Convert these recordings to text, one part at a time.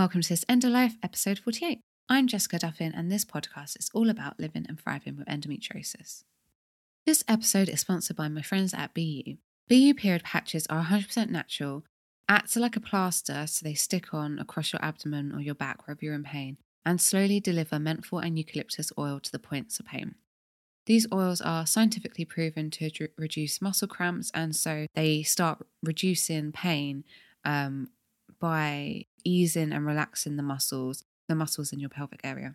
Welcome to this Endo Life episode 48. I'm Jessica Duffin, and this podcast is all about living and thriving with endometriosis. This episode is sponsored by my friends at BeYou. BeYou period patches are 100% natural, act like a plaster so they stick on across your abdomen or your back wherever you're in pain, and slowly deliver menthol and eucalyptus oil to the points of pain. These oils are scientifically proven to d- reduce muscle cramps, and so they start reducing pain um, by easing and relaxing the muscles, the muscles in your pelvic area.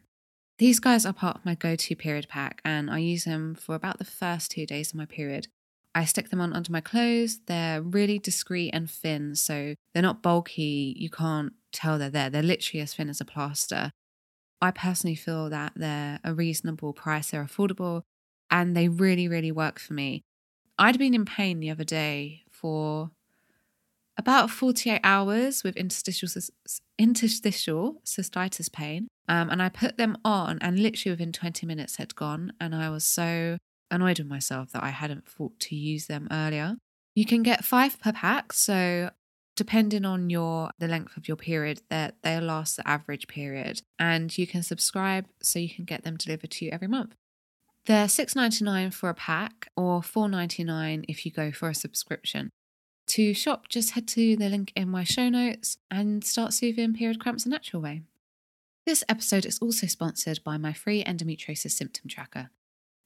These guys are part of my go to period pack, and I use them for about the first two days of my period. I stick them on under my clothes. They're really discreet and thin, so they're not bulky. You can't tell they're there. They're literally as thin as a plaster. I personally feel that they're a reasonable price, they're affordable, and they really, really work for me. I'd been in pain the other day for about 48 hours with interstitial, interstitial cystitis pain. Um, and I put them on, and literally within 20 minutes had gone. And I was so annoyed with myself that I hadn't thought to use them earlier. You can get five per pack. So depending on your the length of your period that they'll last the average period and you can subscribe so you can get them delivered to you every month they're $6.99 for a pack or $4.99 if you go for a subscription to shop, just head to the link in my show notes and start soothing period cramps a natural way. This episode is also sponsored by my free endometriosis symptom tracker.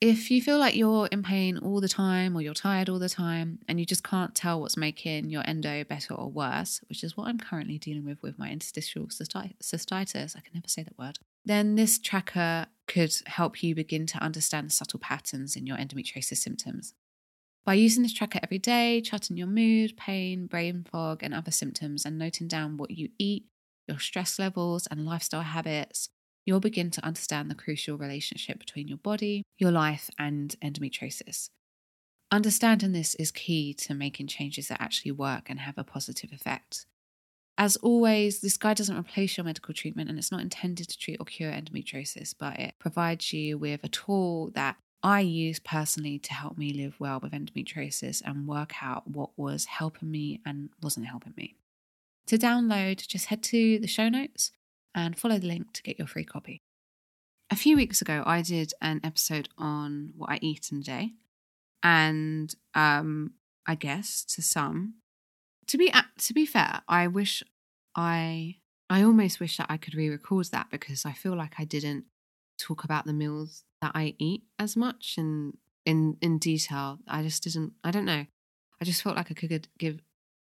If you feel like you're in pain all the time or you're tired all the time and you just can't tell what's making your endo better or worse, which is what I'm currently dealing with with my interstitial cystitis, I can never say that word, then this tracker could help you begin to understand subtle patterns in your endometriosis symptoms. By using this tracker every day, charting your mood, pain, brain fog, and other symptoms, and noting down what you eat, your stress levels, and lifestyle habits, you'll begin to understand the crucial relationship between your body, your life, and endometriosis. Understanding this is key to making changes that actually work and have a positive effect. As always, this guide doesn't replace your medical treatment and it's not intended to treat or cure endometriosis, but it provides you with a tool that I use personally to help me live well with endometriosis and work out what was helping me and wasn't helping me. To download, just head to the show notes and follow the link to get your free copy. A few weeks ago, I did an episode on what I eat in a day, and um, I guess to some, to be to be fair, I wish I I almost wish that I could re-record that because I feel like I didn't talk about the meals that I eat as much and in in detail. I just didn't. I don't know. I just felt like I could give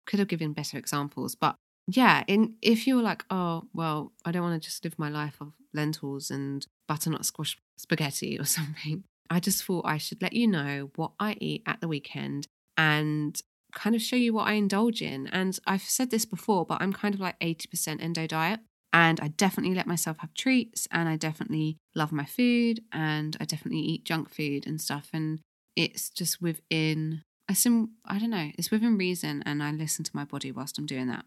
could have given better examples. But yeah, in if you were like, oh well, I don't want to just live my life of lentils and butternut squash spaghetti or something. I just thought I should let you know what I eat at the weekend and kind of show you what I indulge in. And I've said this before, but I'm kind of like 80% endo diet. And I definitely let myself have treats and I definitely love my food and I definitely eat junk food and stuff. And it's just within, I, sim, I don't know, it's within reason and I listen to my body whilst I'm doing that.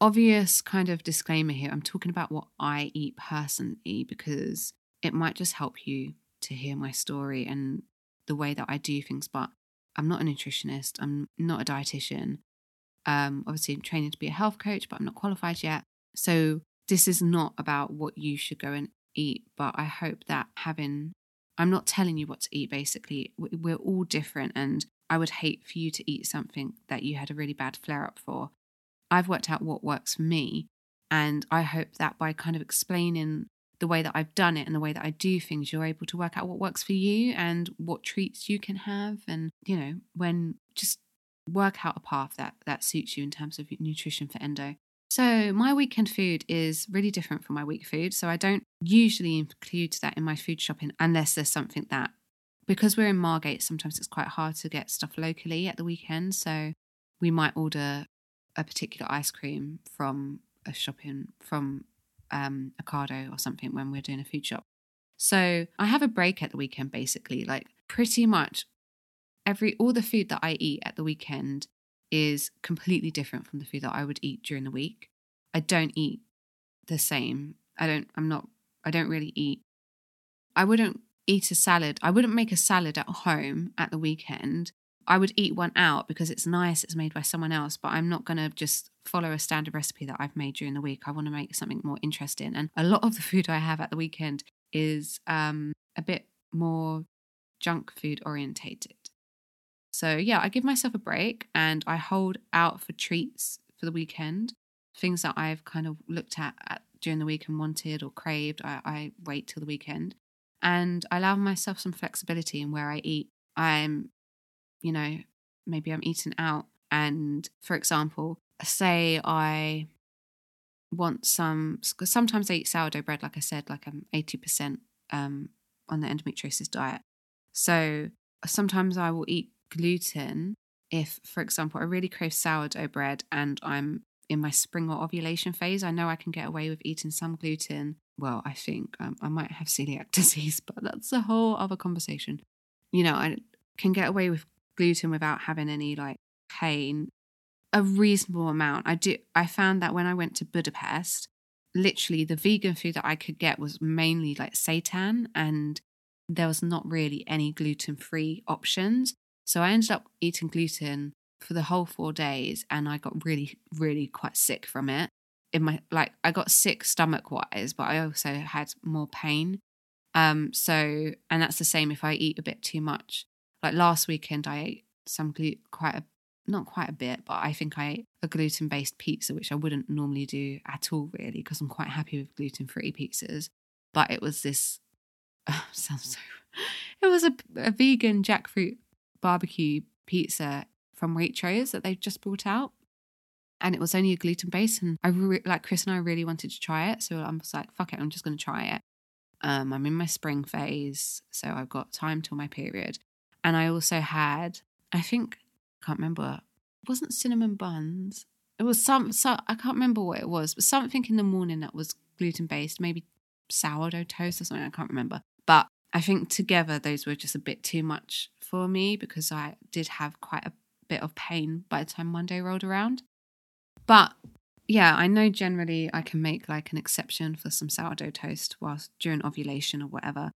Obvious kind of disclaimer here I'm talking about what I eat personally because it might just help you to hear my story and the way that I do things. But I'm not a nutritionist, I'm not a dietitian. Um, obviously, I'm training to be a health coach, but I'm not qualified yet. So this is not about what you should go and eat, but I hope that having, I'm not telling you what to eat basically. We're all different, and I would hate for you to eat something that you had a really bad flare up for. I've worked out what works for me, and I hope that by kind of explaining the way that I've done it and the way that I do things, you're able to work out what works for you and what treats you can have, and you know, when just work out a path that that suits you in terms of nutrition for endo. So, my weekend food is really different from my week food. So, I don't usually include that in my food shopping unless there's something that, because we're in Margate, sometimes it's quite hard to get stuff locally at the weekend. So, we might order a particular ice cream from a shopping, from um, Ocado or something when we're doing a food shop. So, I have a break at the weekend basically. Like, pretty much every, all the food that I eat at the weekend is completely different from the food that I would eat during the week. I don't eat the same. I don't, I'm not, I don't really eat. I wouldn't eat a salad. I wouldn't make a salad at home at the weekend I would eat one out because it's nice, it's made by someone else, but I'm not going to just follow a standard recipe that I've made during the week. I want to make something more interesting. And a lot of the food I have at the weekend is um, a bit more junk food orientated. So, yeah, I give myself a break and I hold out for treats for the weekend. Things that I've kind of looked at, at during the week and wanted or craved, I, I wait till the weekend. And I allow myself some flexibility in where I eat. I'm, you know, maybe I'm eating out. And for example, say I want some, sometimes I eat sourdough bread, like I said, like I'm 80% um, on the endometriosis diet. So sometimes I will eat gluten if, for example, I really crave sourdough bread and I'm in my spring or ovulation phase. I know I can get away with eating some gluten. Well, I think um, I might have celiac disease, but that's a whole other conversation. You know, I can get away with gluten without having any like pain a reasonable amount. I do I found that when I went to Budapest, literally the vegan food that I could get was mainly like seitan and there was not really any gluten-free options. So I ended up eating gluten for the whole 4 days and I got really really quite sick from it. In my like I got sick stomach wise, but I also had more pain. Um so and that's the same if I eat a bit too much. Like last weekend I ate some gluten quite a not quite a bit, but I think I ate a gluten based pizza, which I wouldn't normally do at all, really, because I'm quite happy with gluten free pizzas. But it was this, uh, sounds so, it was a, a vegan jackfruit barbecue pizza from Waitrose that they've just brought out. And it was only a gluten base. And I re- like Chris and I really wanted to try it. So I'm just like, fuck it, I'm just going to try it. Um, I'm in my spring phase, so I've got time till my period. And I also had, I think can't remember. It wasn't cinnamon buns. It was some, so I can't remember what it was, but something in the morning that was gluten based, maybe sourdough toast or something. I can't remember. I think together those were just a bit too much for me because I did have quite a bit of pain by the time Monday rolled around. But yeah, I know generally I can make like an exception for some sourdough toast whilst during ovulation or whatever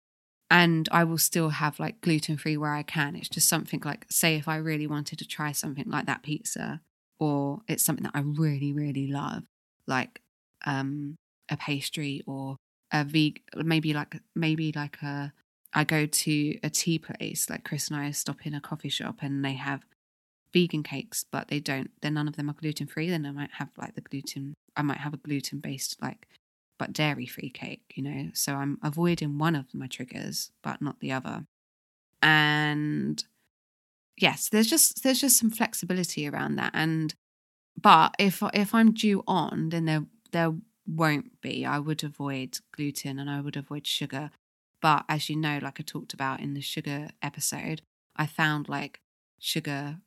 and I will still have like gluten free where I can. It's just something like, say, if I really wanted to try something like that pizza, or it's something that I really, really love, like um, a pastry or a veg, maybe like maybe like a. I go to a tea place, like Chris and I stop in a coffee shop, and they have vegan cakes, but they don't. Then none of them are gluten free. Then I might have like the gluten. I might have a gluten based like but dairy free cake, you know. So I'm avoiding one of my triggers, but not the other. And yes, there's just there's just some flexibility around that. And but if if I'm due on, then there there won't be. I would avoid gluten and I would avoid sugar. But as you know, like I talked about in the sugar episode, I found like sugar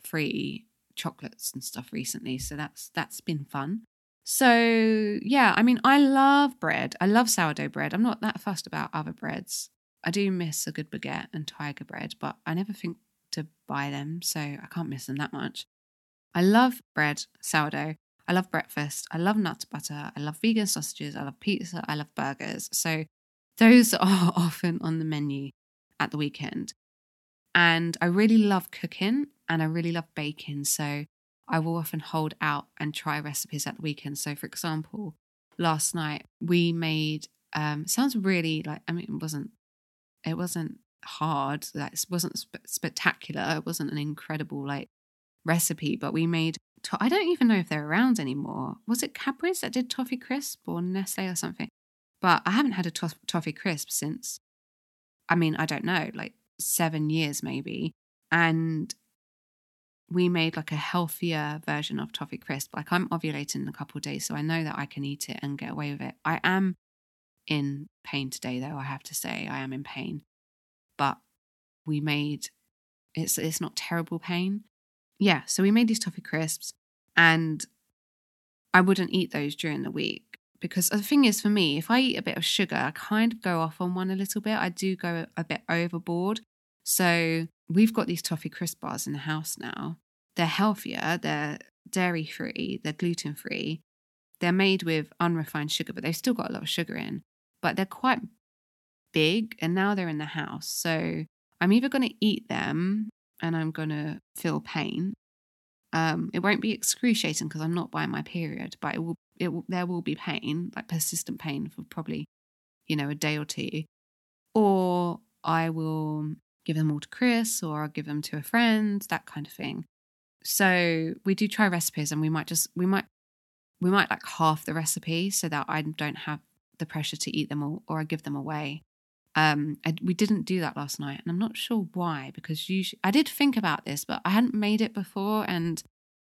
free chocolates and stuff recently. So that's that's been fun. So, yeah, I mean, I love bread. I love sourdough bread. I'm not that fussed about other breads. I do miss a good baguette and tiger bread, but I never think to buy them, so I can't miss them that much. I love bread, sourdough. I love breakfast. I love nut butter. I love vegan sausages. I love pizza. I love burgers. So, those are often on the menu at the weekend. And I really love cooking and I really love baking. So, I will often hold out and try recipes at the weekend. So, for example, last night we made. Um, sounds really like I mean, it wasn't. It wasn't hard. It wasn't sp- spectacular. It wasn't an incredible like recipe, but we made. To- I don't even know if they're around anymore. Was it Cadbury's that did toffee crisp or Nestle or something? But I haven't had a to- toffee crisp since. I mean, I don't know, like seven years maybe. And we made like a healthier version of toffee crisp. Like I'm ovulating in a couple days, so I know that I can eat it and get away with it. I am in pain today, though. I have to say, I am in pain, but we made it's it's not terrible pain. Yeah, so we made these toffee crisps, and I wouldn't eat those during the week because the thing is, for me, if I eat a bit of sugar, I kind of go off on one a little bit. I do go a bit overboard. So we've got these toffee crisp bars in the house now. They're healthier, they're dairy free, they're gluten free. They're made with unrefined sugar, but they've still got a lot of sugar in. But they're quite big, and now they're in the house. So I'm either going to eat them and I'm going to feel pain. Um, it won't be excruciating because I'm not by my period, but it will, it will, there will be pain, like persistent pain for probably, you know, a day or two. Or I will give them all to Chris or I'll give them to a friend, that kind of thing. So we do try recipes and we might just, we might, we might like half the recipe so that I don't have the pressure to eat them all or I give them away. Um, I, we didn't do that last night, and I'm not sure why. Because usually, I did think about this, but I hadn't made it before, and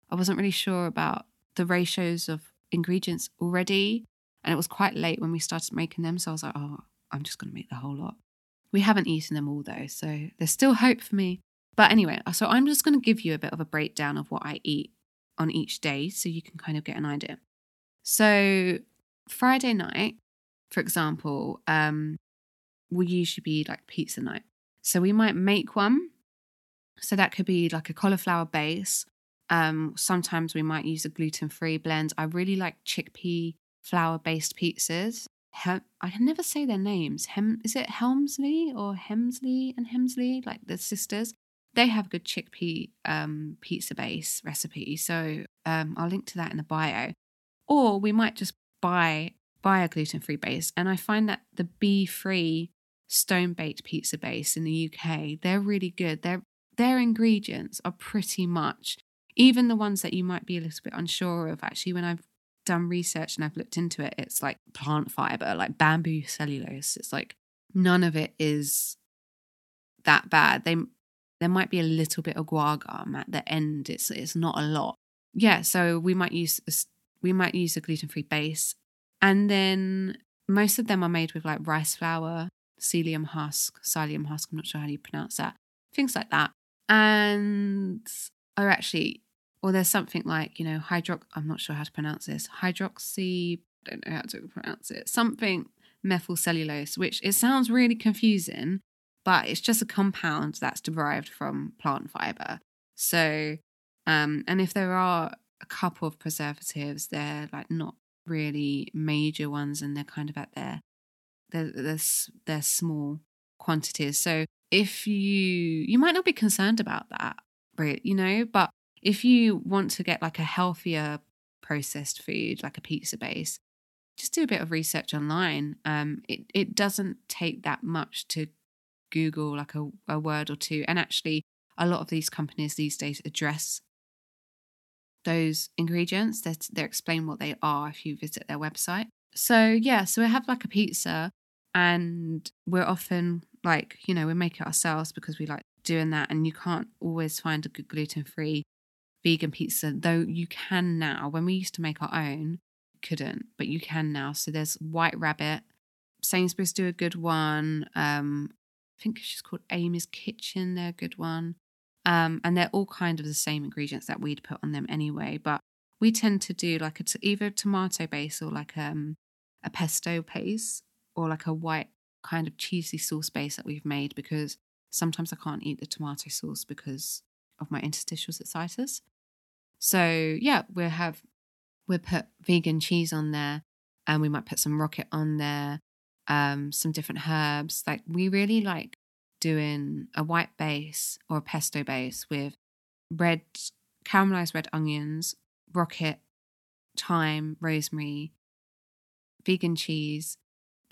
I wasn't really sure about the ratios of ingredients already. And it was quite late when we started making them, so I was like, "Oh, I'm just going to make the whole lot." We haven't eaten them all though, so there's still hope for me. But anyway, so I'm just going to give you a bit of a breakdown of what I eat on each day, so you can kind of get an idea. So Friday night, for example, um, will usually be like pizza night. So we might make one. So that could be like a cauliflower base. Um, sometimes we might use a gluten free blend. I really like chickpea flour based pizzas. Hem- I can never say their names. Hem- is it Helmsley or Hemsley and Hemsley, like the sisters? They have a good chickpea um, pizza base recipe. So um, I'll link to that in the bio. Or we might just buy buy a gluten free base. And I find that the BFree stone baked pizza base in the UK, they're really good. Their their ingredients are pretty much even the ones that you might be a little bit unsure of. Actually, when I've done research and I've looked into it, it's like plant fiber, like bamboo cellulose. It's like none of it is that bad. They there might be a little bit of guar gum at the end. It's it's not a lot. Yeah, so we might use we might use a gluten free base, and then most of them are made with like rice flour, psyllium husk, psyllium husk, I'm not sure how you pronounce that, things like that. And, or actually, or there's something like, you know, hydrox, I'm not sure how to pronounce this, hydroxy, I don't know how to pronounce it, something methyl cellulose, which it sounds really confusing, but it's just a compound that's derived from plant fiber. So, um, and if there are a couple of preservatives, they're like not really major ones and they're kind of at their they're, they're, they're small quantities. So if you, you might not be concerned about that, right? You know, but if you want to get like a healthier processed food, like a pizza base, just do a bit of research online. Um, it, it doesn't take that much to Google like a, a word or two. And actually, a lot of these companies these days address those ingredients. They they explain what they are if you visit their website. So yeah, so we have like a pizza and we're often like you know we make it ourselves because we like doing that. And you can't always find a good gluten-free vegan pizza though you can now. When we used to make our own couldn't but you can now. So there's white rabbit. Sainsbury's do a good one. Um i think she's called amy's kitchen they're a good one. Um and they're all kind of the same ingredients that we'd put on them anyway but we tend to do like a t- either tomato base or like um a pesto paste or like a white kind of cheesy sauce base that we've made because sometimes I can't eat the tomato sauce because of my interstitial cystitis. So yeah, we'll have we'll put vegan cheese on there and we might put some rocket on there, um, some different herbs. Like we really like doing a white base or a pesto base with red caramelized red onions, rocket, thyme, rosemary, vegan cheese,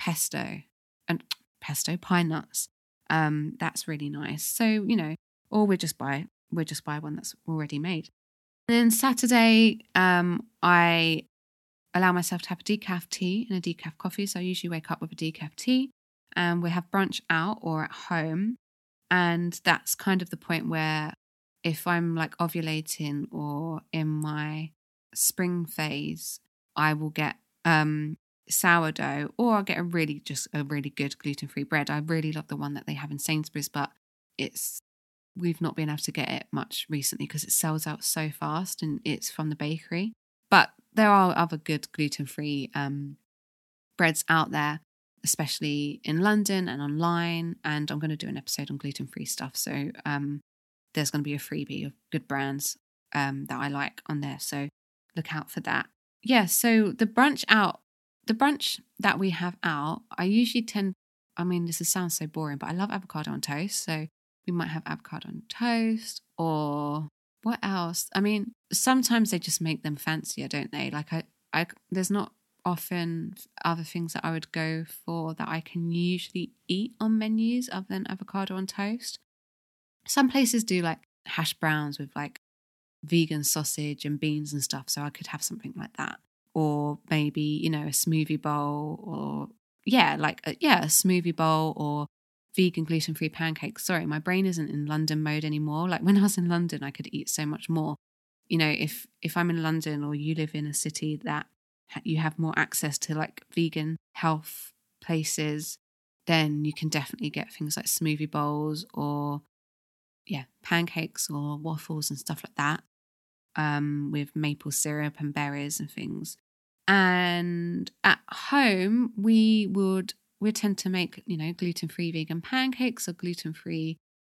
pesto and pesto pine nuts. Um, that's really nice. So you know, or we just buy we just buy one that's already made. And then Saturday, um, I allow myself to have a decaf tea and a decaf coffee. So I usually wake up with a decaf tea, and we have brunch out or at home, and that's kind of the point where if I'm like ovulating or in my spring phase, I will get um sourdough, or I'll get a really just a really good gluten free bread. I really love the one that they have in Sainsbury's, but it's we've not been able to get it much recently because it sells out so fast and it's from the bakery. But there are other good gluten free um, breads out there, especially in London and online. And I'm going to do an episode on gluten free stuff. So um, there's going to be a freebie of good brands um, that I like on there. So look out for that. Yeah, so the brunch out the brunch that we have out, I usually tend, I mean, this sounds so boring, but I love avocado on toast. So we might have avocado on toast or what else? I mean, sometimes they just make them fancier, don't they? Like I, I there's not often other things that I would go for that I can usually eat on menus other than avocado on toast. Some places do like hash browns with like vegan sausage and beans and stuff, so I could have something like that. Or maybe, you know, a smoothie bowl or yeah, like a, yeah, a smoothie bowl or vegan gluten free pancakes. Sorry, my brain isn't in London mode anymore. Like when I was in London, I could eat so much more. You know, if if I'm in London or you live in a city that you have more access to like vegan health places, then you can definitely get things like smoothie bowls or yeah, pancakes or waffles and stuff like that. Um, with maple syrup and berries and things. And at home, we would we tend to make, you know, gluten free vegan pancakes or gluten free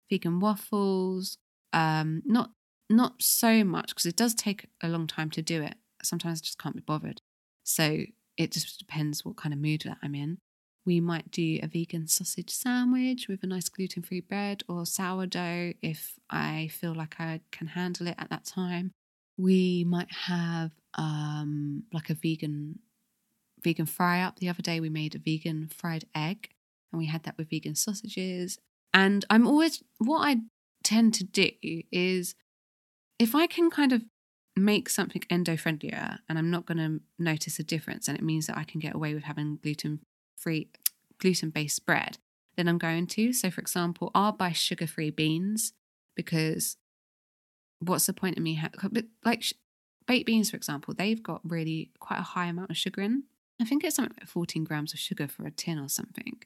vegan waffles. Um, not not so much because it does take a long time to do it. Sometimes I just can't be bothered. So it just depends what kind of mood that I'm in. We might do a vegan sausage sandwich with a nice gluten free bread or sourdough if I feel like I can handle it at that time. We might have um, like a vegan vegan fry up the other day. We made a vegan fried egg and we had that with vegan sausages. And I'm always, what I tend to do is if I can kind of make something endo friendlier and I'm not going to notice a difference and it means that I can get away with having gluten free, gluten based bread, then I'm going to. So, for example, I'll buy sugar free beans because what's the point of me? Ha- like baked beans, for example, they've got really quite a high amount of sugar in. I think it's something like 14 grams of sugar for a tin or something.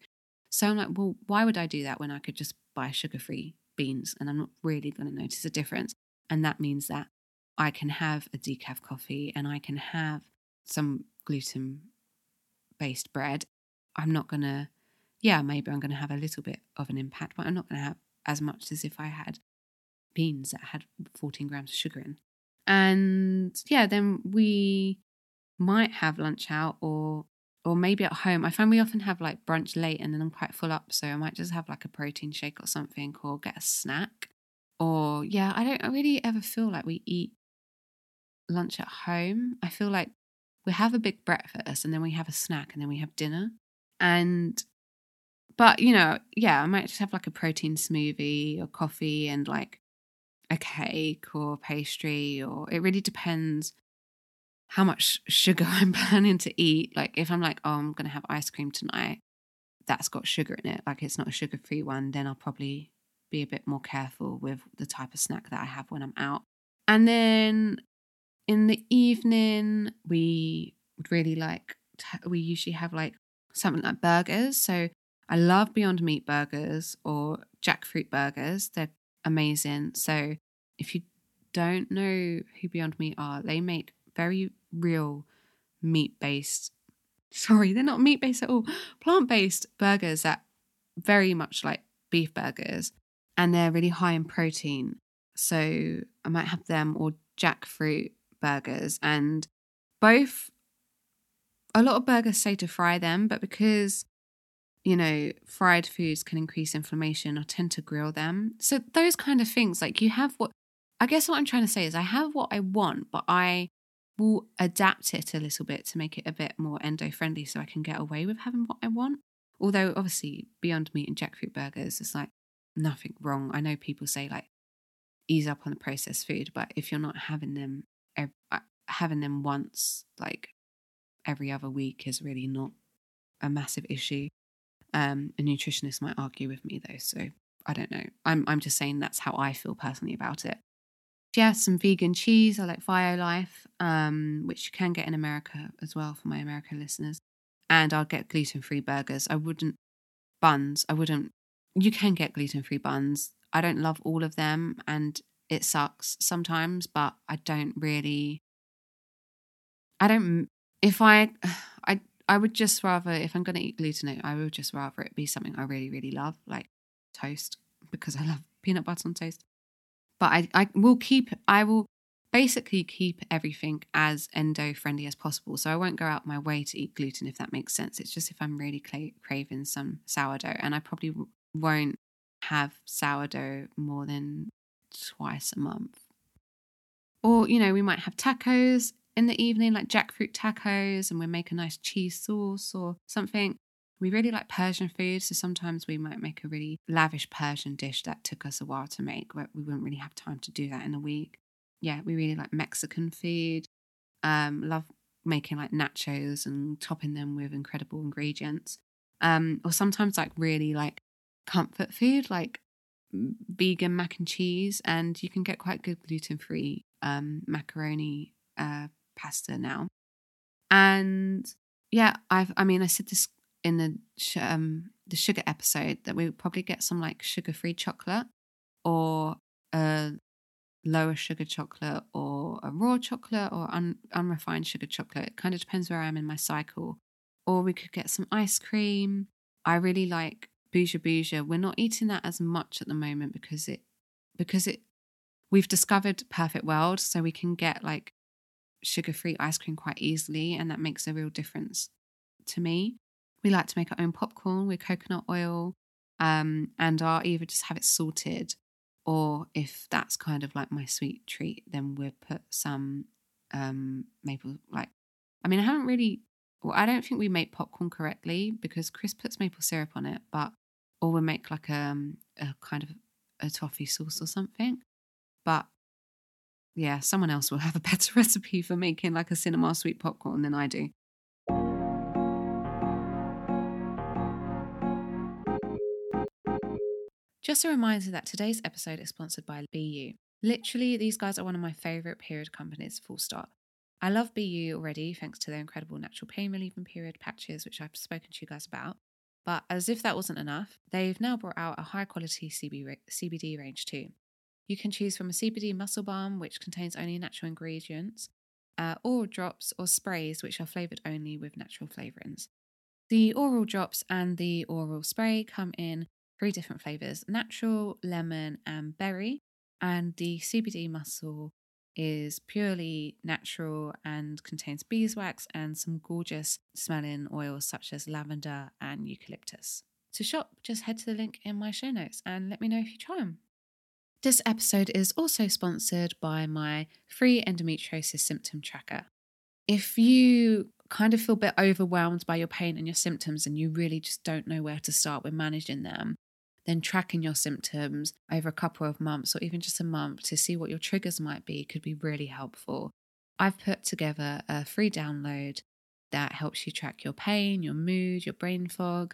So I'm like, well, why would I do that when I could just buy sugar free beans and I'm not really going to notice a difference? And that means that I can have a decaf coffee and I can have some gluten based bread. I'm not going to, yeah, maybe I'm going to have a little bit of an impact, but I'm not going to have as much as if I had beans that had 14 grams of sugar in. And yeah, then we might have lunch out or or maybe at home. I find we often have like brunch late and then I'm quite full up, so I might just have like a protein shake or something or get a snack. Or yeah, I don't really ever feel like we eat lunch at home. I feel like we have a big breakfast and then we have a snack and then we have dinner. And but you know, yeah, I might just have like a protein smoothie or coffee and like a cake or pastry or it really depends how much sugar I'm planning to eat. Like if I'm like, oh, I'm to have ice cream tonight, that's got sugar in it. Like it's not a sugar free one, then I'll probably be a bit more careful with the type of snack that I have when I'm out. And then in the evening, we would really like, we usually have like something like burgers. So I love Beyond Meat burgers or jackfruit burgers. They're amazing. So if you don't know who Beyond Meat are, they make very real meat based, sorry, they're not meat based at all, plant based burgers that very much like beef burgers and they're really high in protein. So I might have them or jackfruit burgers and both a lot of burgers say to fry them, but because you know, fried foods can increase inflammation, I tend to grill them. So those kind of things, like you have what I guess what I'm trying to say is I have what I want, but I will adapt it a little bit to make it a bit more endo friendly so I can get away with having what I want. Although, obviously, Beyond Meat and jackfruit burgers, it's like nothing wrong. I know people say like ease up on the processed food, but if you're not having them, uh, having them once, like every other week, is really not a massive issue. Um, a nutritionist might argue with me though, so I don't know. I'm I'm just saying that's how I feel personally about it yeah, some vegan cheese. I like Violife, um, which you can get in America as well for my American listeners. And I'll get gluten free burgers. I wouldn't, buns, I wouldn't, you can get gluten free buns. I don't love all of them and it sucks sometimes, but I don't really, I don't, if I, I, I would just rather, if I'm going to eat gluten, I would just rather it be something I really, really love, like toast, because I love peanut butter on toast but I, I will keep I will basically keep everything as endo friendly as possible. So I won't go out my way to eat gluten if that makes sense. It's just if I'm really craving some sourdough, and I probably won't have sourdough more than twice a month. Or, you know, we might have tacos in the evening, like jackfruit tacos, and we make a nice cheese sauce or something. We really like Persian food, so sometimes we might make a really lavish Persian dish that took us a while to make, but we wouldn't really have time to do that in a week. Yeah, we really like Mexican food. Um, love making like nachos and topping them with incredible ingredients. Um, or sometimes like really like comfort food, like vegan mac and cheese, and you can get quite good gluten free um, macaroni uh, pasta now. And yeah, I've I mean I said this in the um, the sugar episode that we would probably get some like sugar free chocolate or a lower sugar chocolate or a raw chocolate or un- unrefined sugar chocolate. It kind of depends where I am in my cycle. Or we could get some ice cream. I really like Booja Booja. We're not eating that as much at the moment because it because it we've discovered Perfect World, so we can get like sugar free ice cream quite easily, and that makes a real difference to me. We like to make our own popcorn with coconut oil, um, and our either just have it salted, or if that's kind of like my sweet treat, then we'll put some um, maple like. I mean, I haven't really. Well, I don't think we make popcorn correctly because Chris puts maple syrup on it, but or we make like a, um, a kind of a toffee sauce or something. But yeah, someone else will have a better recipe for making like a cinema sweet popcorn than I do. Just a reminder that today's episode is sponsored by BeYou. Literally, these guys are one of my favourite period companies, full stop. I love BeYou already thanks to their incredible natural pain relief and period patches, which I've spoken to you guys about. But as if that wasn't enough, they've now brought out a high quality CBD range too. You can choose from a CBD muscle balm, which contains only natural ingredients, uh, oral drops, or sprays, which are flavoured only with natural flavourings. The oral drops and the oral spray come in three different flavours natural, lemon, and berry. And the CBD muscle is purely natural and contains beeswax and some gorgeous smelling oils such as lavender and eucalyptus. To shop, just head to the link in my show notes and let me know if you try them. This episode is also sponsored by my free endometriosis symptom tracker. If you kind of feel a bit overwhelmed by your pain and your symptoms and you really just don't know where to start with managing them, then tracking your symptoms over a couple of months or even just a month to see what your triggers might be could be really helpful. I've put together a free download that helps you track your pain, your mood, your brain fog,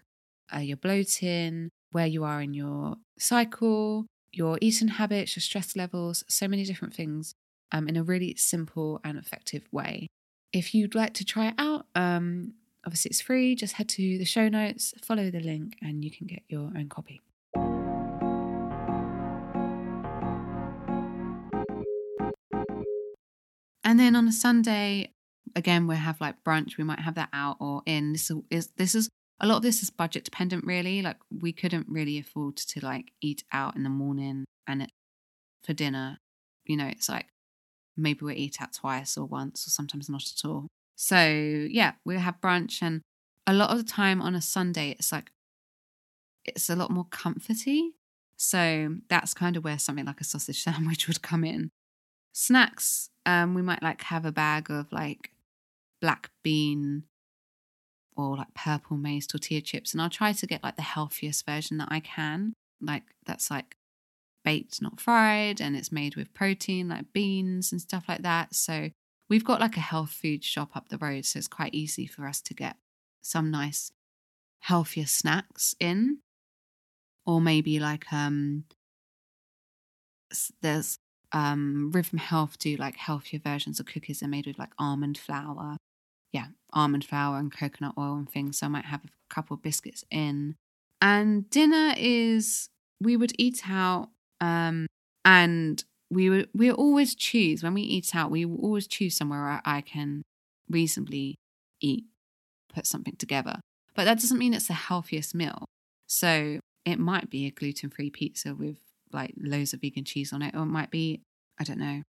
uh, your bloating, where you are in your cycle, your eating habits, your stress levels, so many different things um, in a really simple and effective way. If you'd like to try it out, um, obviously it's free. Just head to the show notes, follow the link, and you can get your own copy. And then on a Sunday, again, we'll have like brunch. We might have that out or in. This is this is a lot of this is budget dependent, really. Like we couldn't really afford to like eat out in the morning and it, for dinner. You know, it's like maybe we eat out twice or once or sometimes not at all. So yeah, we have brunch and a lot of the time on a Sunday, it's like it's a lot more comforty. So that's kind of where something like a sausage sandwich would come in. Snacks, um, we might like have a bag of like black bean or like purple maize tortilla chips, and I'll try to get like the healthiest version that I can. Like that's like baked, not fried, and it's made with protein like beans and stuff like that. So we've got like a health food shop up the road, so it's quite easy for us to get some nice healthier snacks in or maybe like um there's um Rhythm Health do like healthier versions of cookies. They're made with like almond flour, yeah, almond flour and coconut oil and things. So I might have a couple of biscuits in. And dinner is we would eat out, um, and we would we always choose when we eat out. We always choose somewhere where I can reasonably eat, put something together. But that doesn't mean it's the healthiest meal. So it might be a gluten free pizza with like loads of vegan cheese on it, or it might be, I don't know,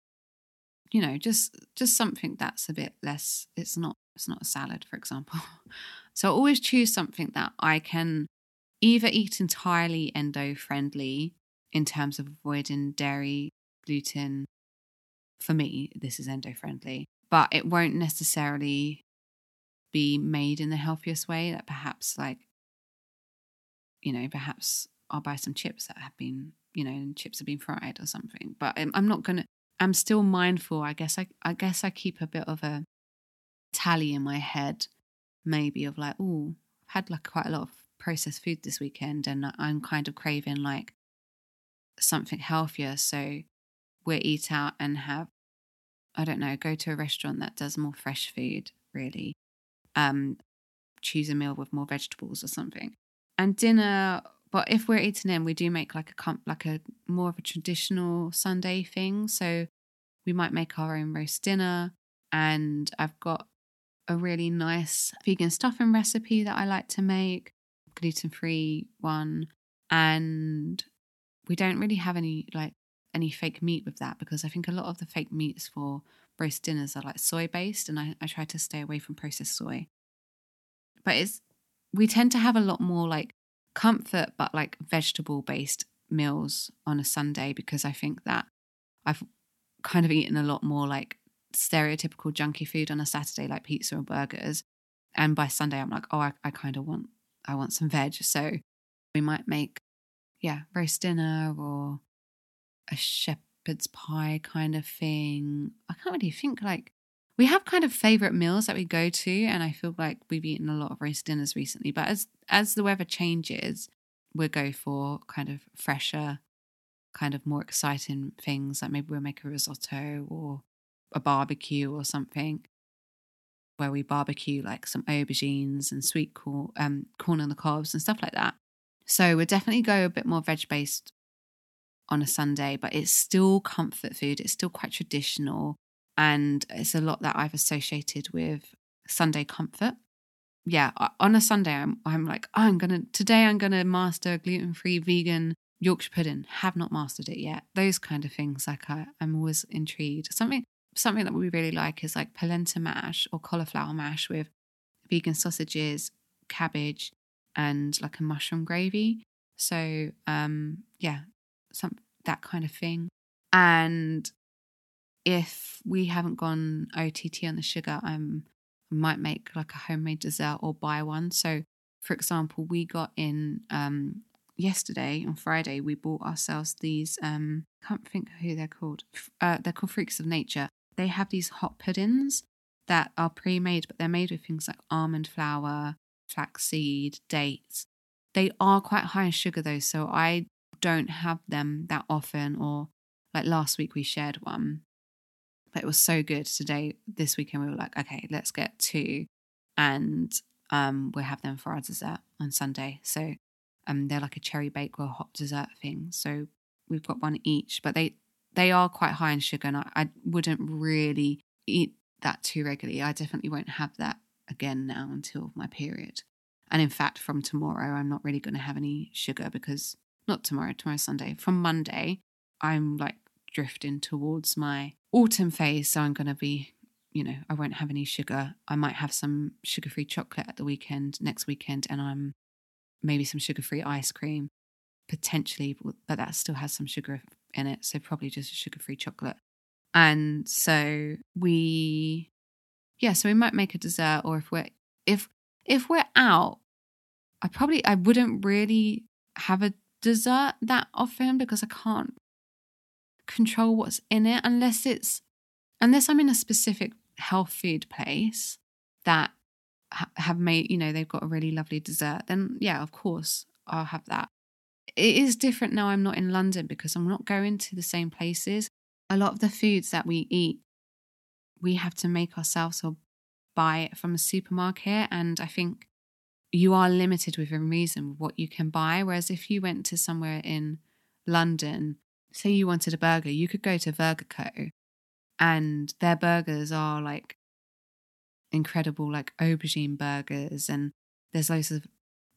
you know, just just something that's a bit less. It's not it's not a salad, for example. So I always choose something that I can either eat entirely endo friendly in terms of avoiding dairy, gluten. For me, this is endo friendly, but it won't necessarily be made in the healthiest way. That perhaps, like, you know, perhaps I'll buy some chips that have been, you know, and chips have been fried or something. But I'm, I'm not gonna. I'm still mindful. I guess I, I guess I keep a bit of a tally in my head, maybe of like, oh, I've had like quite a lot of processed food this weekend, and I'm kind of craving like something healthier. So we'll eat out and have, I don't know, go to a restaurant that does more fresh food, really. Um, choose a meal with more vegetables or something. And dinner, but if we're eating in, we do make like a comp, like a more of a traditional Sunday thing. So we might make our own roast dinner, and I've got a really nice vegan stuffing recipe that I like to make, gluten free one, and we don't really have any like any fake meat with that because I think a lot of the fake meats for roast dinners are like soy based, and I, I try to stay away from processed soy. But it's we tend to have a lot more like comfort, but like vegetable based meals on a Sunday because I think that I've kind of eaten a lot more like stereotypical junky food on a Saturday, like pizza or burgers. And by Sunday, I'm like, oh, I, I kind of want, I want some veg. So we might make yeah, roast dinner or a shepherd's pie kind of thing. I can't really think like we have kind of favorite meals that we go to and I feel like we've eaten a lot of roast dinners recently, but as as the weather changes, we'll go for kind of fresher, kind of more exciting things like maybe we'll make a risotto or a barbecue or something where we barbecue like some aubergines and sweet corn um corn on the cobs and stuff like that. So we'll definitely go a bit more veg based on a Sunday, but it's still comfort food. It's still quite traditional. And it's a lot that I've associated with Sunday comfort. Yeah, on a Sunday, I'm, I'm like, oh, I'm going to, today I'm going to master gluten free vegan Yorkshire pudding. Have not mastered it yet. Those kind of things, like I, I'm always intrigued. Something, something that we really like is like polenta mash or cauliflower mash with vegan sausages, cabbage, and like a mushroom gravy. So um yeah, some that kind of thing. And if we haven't gone OTT on the sugar, I'm I might make like a homemade dessert or buy one. So for example, we got in um yesterday on Friday we bought ourselves these um can't think who they're called. Uh, they're called Freaks of Nature. They have these hot puddings that are pre-made, but they're made with things like almond flour, flaxseed, dates. They are quite high in sugar though, so I don't have them that often. Or like last week we shared one, it was so good. Today, this weekend, we were like, okay, let's get two, and um, we'll have them for our dessert on Sunday. So um, they're like a cherry bakewell hot dessert thing. So we've got one each, but they they are quite high in sugar, and I, I wouldn't really eat that too regularly. I definitely won't have that again now until my period. And in fact, from tomorrow, I'm not really going to have any sugar because not tomorrow, tomorrow's Sunday. From Monday, I'm like drifting towards my autumn phase. So I'm going to be, you know, I won't have any sugar. I might have some sugar free chocolate at the weekend, next weekend, and I'm maybe some sugar free ice cream, potentially, but that still has some sugar in it. So probably just a sugar free chocolate. And so we yeah, so we might make a dessert, or if we're if if we're out, I probably I wouldn't really have a dessert that often because I can't control what's in it unless it's unless I'm in a specific health food place that have made you know they've got a really lovely dessert then yeah of course I'll have that it is different now I'm not in London because I'm not going to the same places a lot of the foods that we eat we have to make ourselves or buy it from a supermarket. And I think you are limited within reason what you can buy. Whereas if you went to somewhere in London, say you wanted a burger, you could go to Burger Co. And their burgers are like incredible, like aubergine burgers. And there's loads of,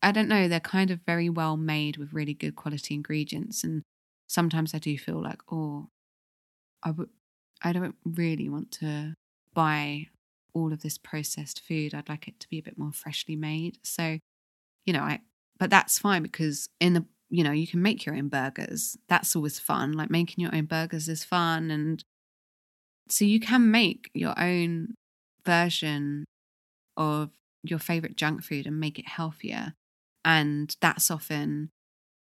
I don't know, they're kind of very well made with really good quality ingredients. And sometimes I do feel like, oh, I would, I don't really want to buy all of this processed food. I'd like it to be a bit more freshly made. So, you know, I but that's fine because in the you know you can make your own burgers. That's always fun. Like making your own burgers is fun, and so you can make your own version of your favorite junk food and make it healthier. And that's often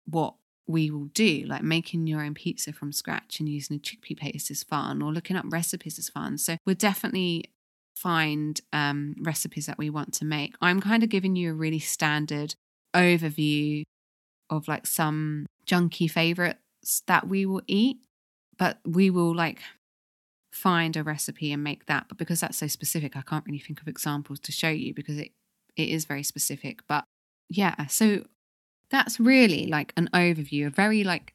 what we will do. Like making your own pizza from scratch and using a chickpea paste is fun, or looking up recipes is fun. So we'll definitely find um, recipes that we want to make. I'm kind of giving you a really standard overview of like some junky favorites that we will eat, but we will like find a recipe and make that. But because that's so specific, I can't really think of examples to show you because it it is very specific. But yeah, so that's really like an overview, a very like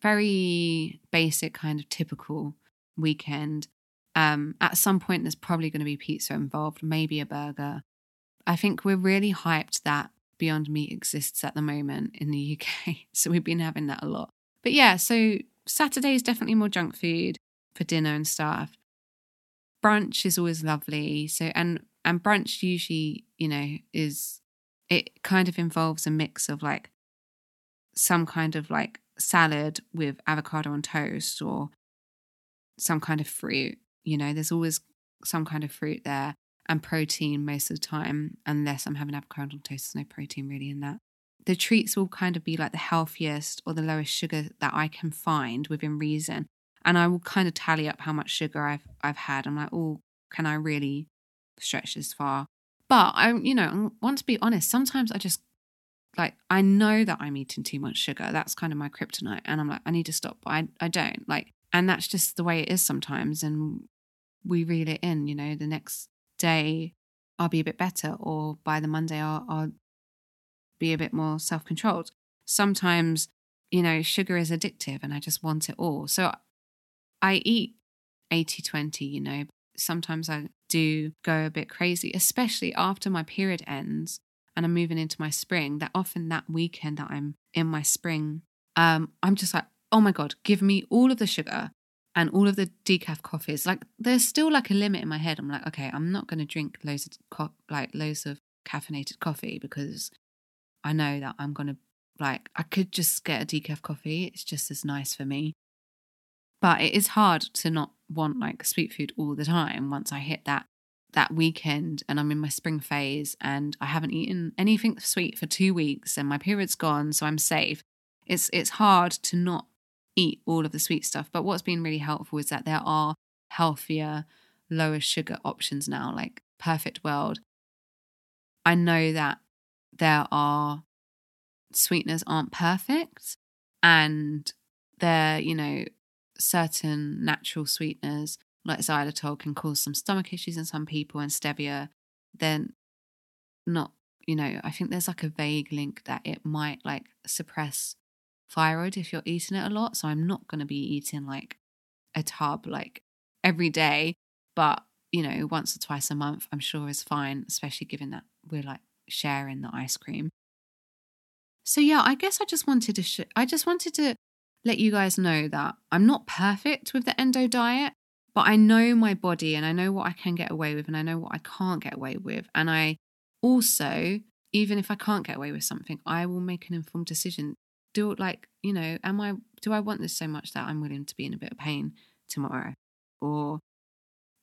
very basic kind of typical weekend. Um, at some point, there's probably going to be pizza involved, maybe a burger. I think we're really hyped that Beyond Meat exists at the moment in the UK. So we've been having that a lot. But yeah, so Saturday is definitely more junk food for dinner and stuff. Brunch is always lovely. So and and brunch usually, you know, is it kind of involves a mix of like some kind of like salad with avocado on toast or some kind of fruit. You know, there's always some kind of fruit there and protein most of the time, unless I'm having avocado toast, there's no protein really in that. The treats will kind of be like the healthiest or the lowest sugar that I can find within reason. And I will kind of tally up how much sugar I've I've had. I'm like, oh, can I really stretch this far? But I, you know, I want to be honest. Sometimes I just like I know that I'm eating too much sugar. That's kind of my kryptonite, and I'm like, I need to stop. But I, I don't like, and that's just the way it is sometimes. And we reel it in. You know, the next day I'll be a bit better, or by the Monday I'll, I'll be a bit more self controlled. Sometimes, you know, sugar is addictive, and I just want it all. So I eat 80 20, you know, sometimes I do go a bit crazy, especially after my period ends and I'm moving into my spring. That often that weekend that I'm in my spring, um, I'm just like, oh my God, give me all of the sugar and all of the decaf coffees. Like there's still like a limit in my head. I'm like, okay, I'm not going to drink loads of co- like loads of caffeinated coffee because I know that I'm going to like I could just get a decaf coffee. It's just as nice for me. But it is hard to not want like sweet food all the time once I hit that that weekend and I'm in my spring phase and I haven't eaten anything sweet for 2 weeks and my period's gone so I'm safe. It's it's hard to not eat all of the sweet stuff. But what's been really helpful is that there are healthier, lower sugar options now like Perfect World. I know that there are sweeteners aren't perfect and they're, you know, certain natural sweeteners like xylitol can cause some stomach issues in some people and stevia then not you know i think there's like a vague link that it might like suppress thyroid if you're eating it a lot so i'm not going to be eating like a tub like every day but you know once or twice a month i'm sure is fine especially given that we're like sharing the ice cream so yeah i guess i just wanted to sh- i just wanted to let you guys know that I'm not perfect with the endo diet, but I know my body and I know what I can get away with and I know what I can't get away with. And I also, even if I can't get away with something, I will make an informed decision. Do like, you know, am I, do I want this so much that I'm willing to be in a bit of pain tomorrow? Or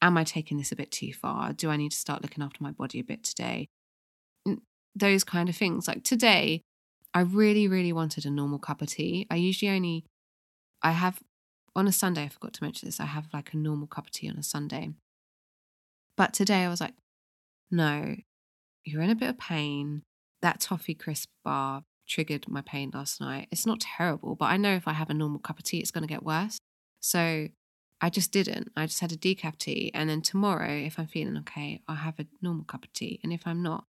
am I taking this a bit too far? Do I need to start looking after my body a bit today? Those kind of things. Like today, I really, really wanted a normal cup of tea. I usually only I have on a Sunday, I forgot to mention this, I have like a normal cup of tea on a Sunday. But today I was like, no, you're in a bit of pain. That toffee crisp bar triggered my pain last night. It's not terrible, but I know if I have a normal cup of tea, it's going to get worse. So I just didn't. I just had a decaf tea. And then tomorrow, if I'm feeling okay, I'll have a normal cup of tea. And if I'm not,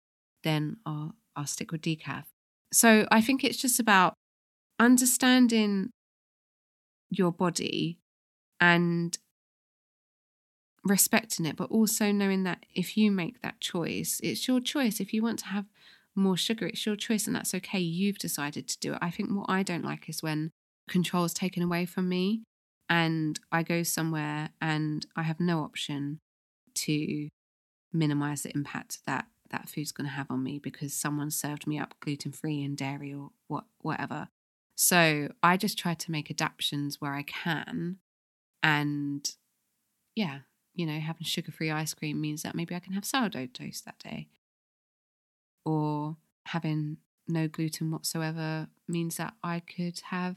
then I'll, I'll stick with decaf. So I think it's just about understanding your body and respecting it, but also knowing that if you make that choice, it's your choice. If you want to have more sugar, it's your choice, and that's okay. You've decided to do it. I think what I don't like is when control is taken away from me and I go somewhere and I have no option to minimize the impact that that food's going to have on me because someone served me up gluten free and dairy or what whatever. So I just try to make adaptations where I can, and yeah, you know, having sugar free ice cream means that maybe I can have sourdough toast that day, or having no gluten whatsoever means that I could have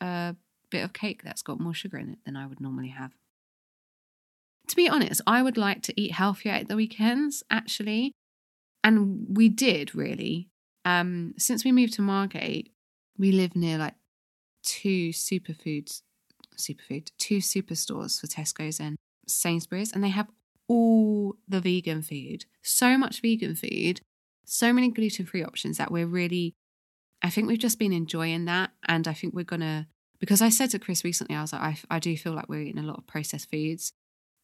a bit of cake that's got more sugar in it than I would normally have. To be honest, I would like to eat healthier at the weekends, actually. And we did really. Um, since we moved to Margate, we live near like two superfoods, superfood, two superstores for Tesco's and Sainsbury's, and they have all the vegan food. So much vegan food, so many gluten free options that we're really, I think we've just been enjoying that. And I think we're going to because I said to Chris recently, I was like, I, I do feel like we're eating a lot of processed foods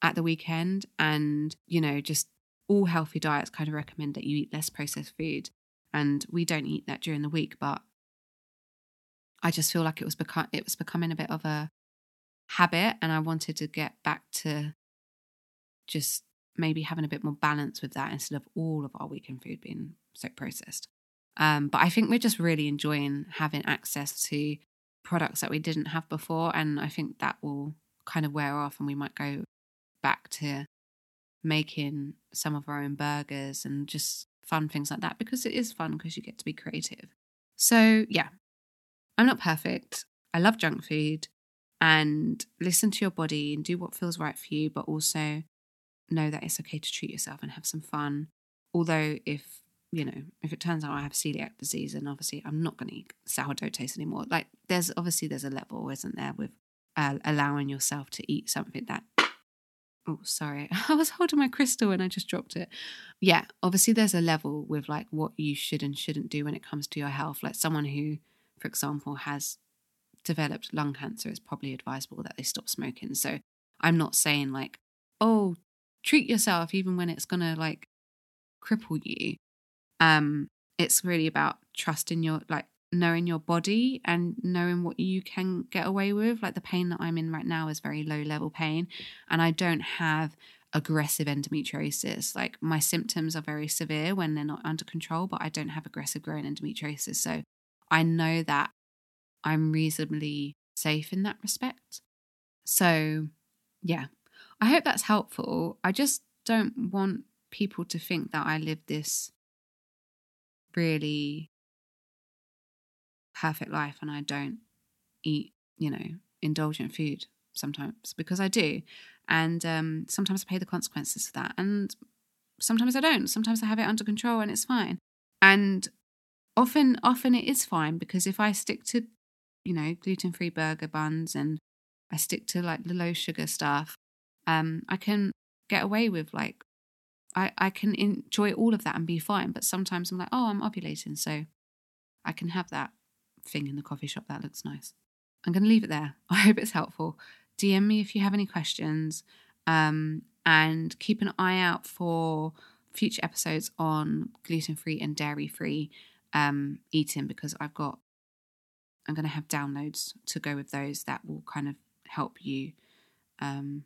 at the weekend. And, you know, just all healthy diets kind of recommend that you eat less processed food. And we don't eat that during the week, but I just feel like it was become it was becoming a bit of a habit and I wanted to get back to just maybe having a bit more balance with that instead of all of our weekend food being so processed. Um, but I think we're just really enjoying having access to products that we didn't have before. And I think that will kind of wear off and we might go back to making some of our own burgers and just fun things like that because it is fun because you get to be creative. So, yeah, I'm not perfect. I love junk food and listen to your body and do what feels right for you, but also know that it's okay to treat yourself and have some fun. Although, if you know, if it turns out I have celiac disease, and obviously I'm not going to eat sourdough toast anymore. Like, there's obviously there's a level, isn't there, with uh, allowing yourself to eat something that. Oh, sorry, I was holding my crystal and I just dropped it. Yeah, obviously there's a level with like what you should and shouldn't do when it comes to your health. Like someone who, for example, has developed lung cancer, it's probably advisable that they stop smoking. So I'm not saying like, oh, treat yourself even when it's gonna like cripple you. Um it's really about trusting your like knowing your body and knowing what you can get away with. Like the pain that i'm in right now is very low level pain and i don't have aggressive endometriosis. Like my symptoms are very severe when they're not under control but i don't have aggressive growing endometriosis. So i know that i'm reasonably safe in that respect. So yeah i hope that's helpful i just don't want people to think that i live this really perfect life and I don't eat, you know, indulgent food sometimes because I do. And um, sometimes I pay the consequences for that. And sometimes I don't. Sometimes I have it under control and it's fine. And often, often it is fine because if I stick to, you know, gluten free burger buns and I stick to like the low sugar stuff, um, I can get away with like I, I can enjoy all of that and be fine. But sometimes I'm like, oh, I'm ovulating. So I can have that thing in the coffee shop. That looks nice. I'm going to leave it there. I hope it's helpful. DM me if you have any questions. Um, and keep an eye out for future episodes on gluten free and dairy free um, eating because I've got, I'm going to have downloads to go with those that will kind of help you um,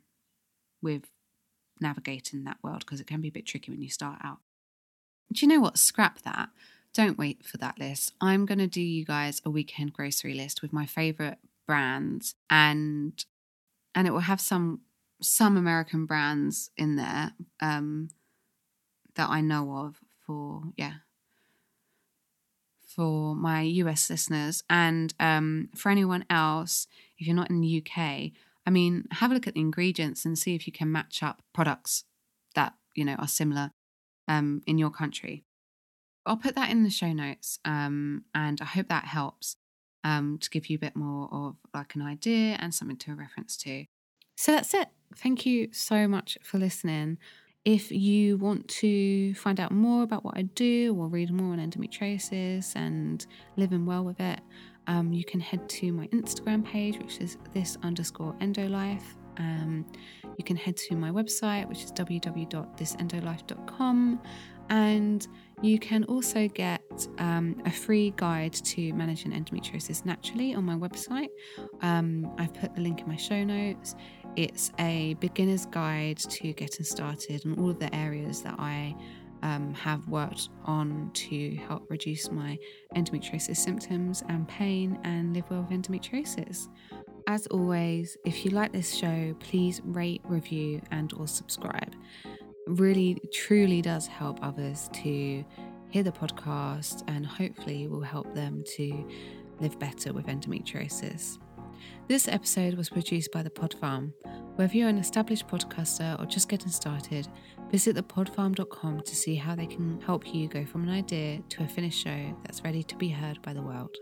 with navigating that world because it can be a bit tricky when you start out. Do you know what? Scrap that. Don't wait for that list. I'm going to do you guys a weekend grocery list with my favorite brands and and it will have some some American brands in there um that I know of for yeah for my US listeners and um for anyone else if you're not in the UK I mean, have a look at the ingredients and see if you can match up products that, you know, are similar um, in your country. I'll put that in the show notes um, and I hope that helps um, to give you a bit more of like an idea and something to reference to. So that's it. Thank you so much for listening. If you want to find out more about what I do or read more on endometriosis and living well with it, um, you can head to my Instagram page, which is this underscore endolife. Um, you can head to my website, which is www.thisendolife.com. And you can also get um, a free guide to managing endometriosis naturally on my website. Um, I've put the link in my show notes. It's a beginner's guide to getting started and all of the areas that I um, have worked on to help reduce my endometriosis symptoms and pain and live well with endometriosis. As always, if you like this show, please rate, review, and or subscribe. It really, truly does help others to hear the podcast and hopefully will help them to live better with endometriosis. This episode was produced by The Pod Farm. Whether you're an established podcaster or just getting started, visit thepodfarm.com to see how they can help you go from an idea to a finished show that's ready to be heard by the world.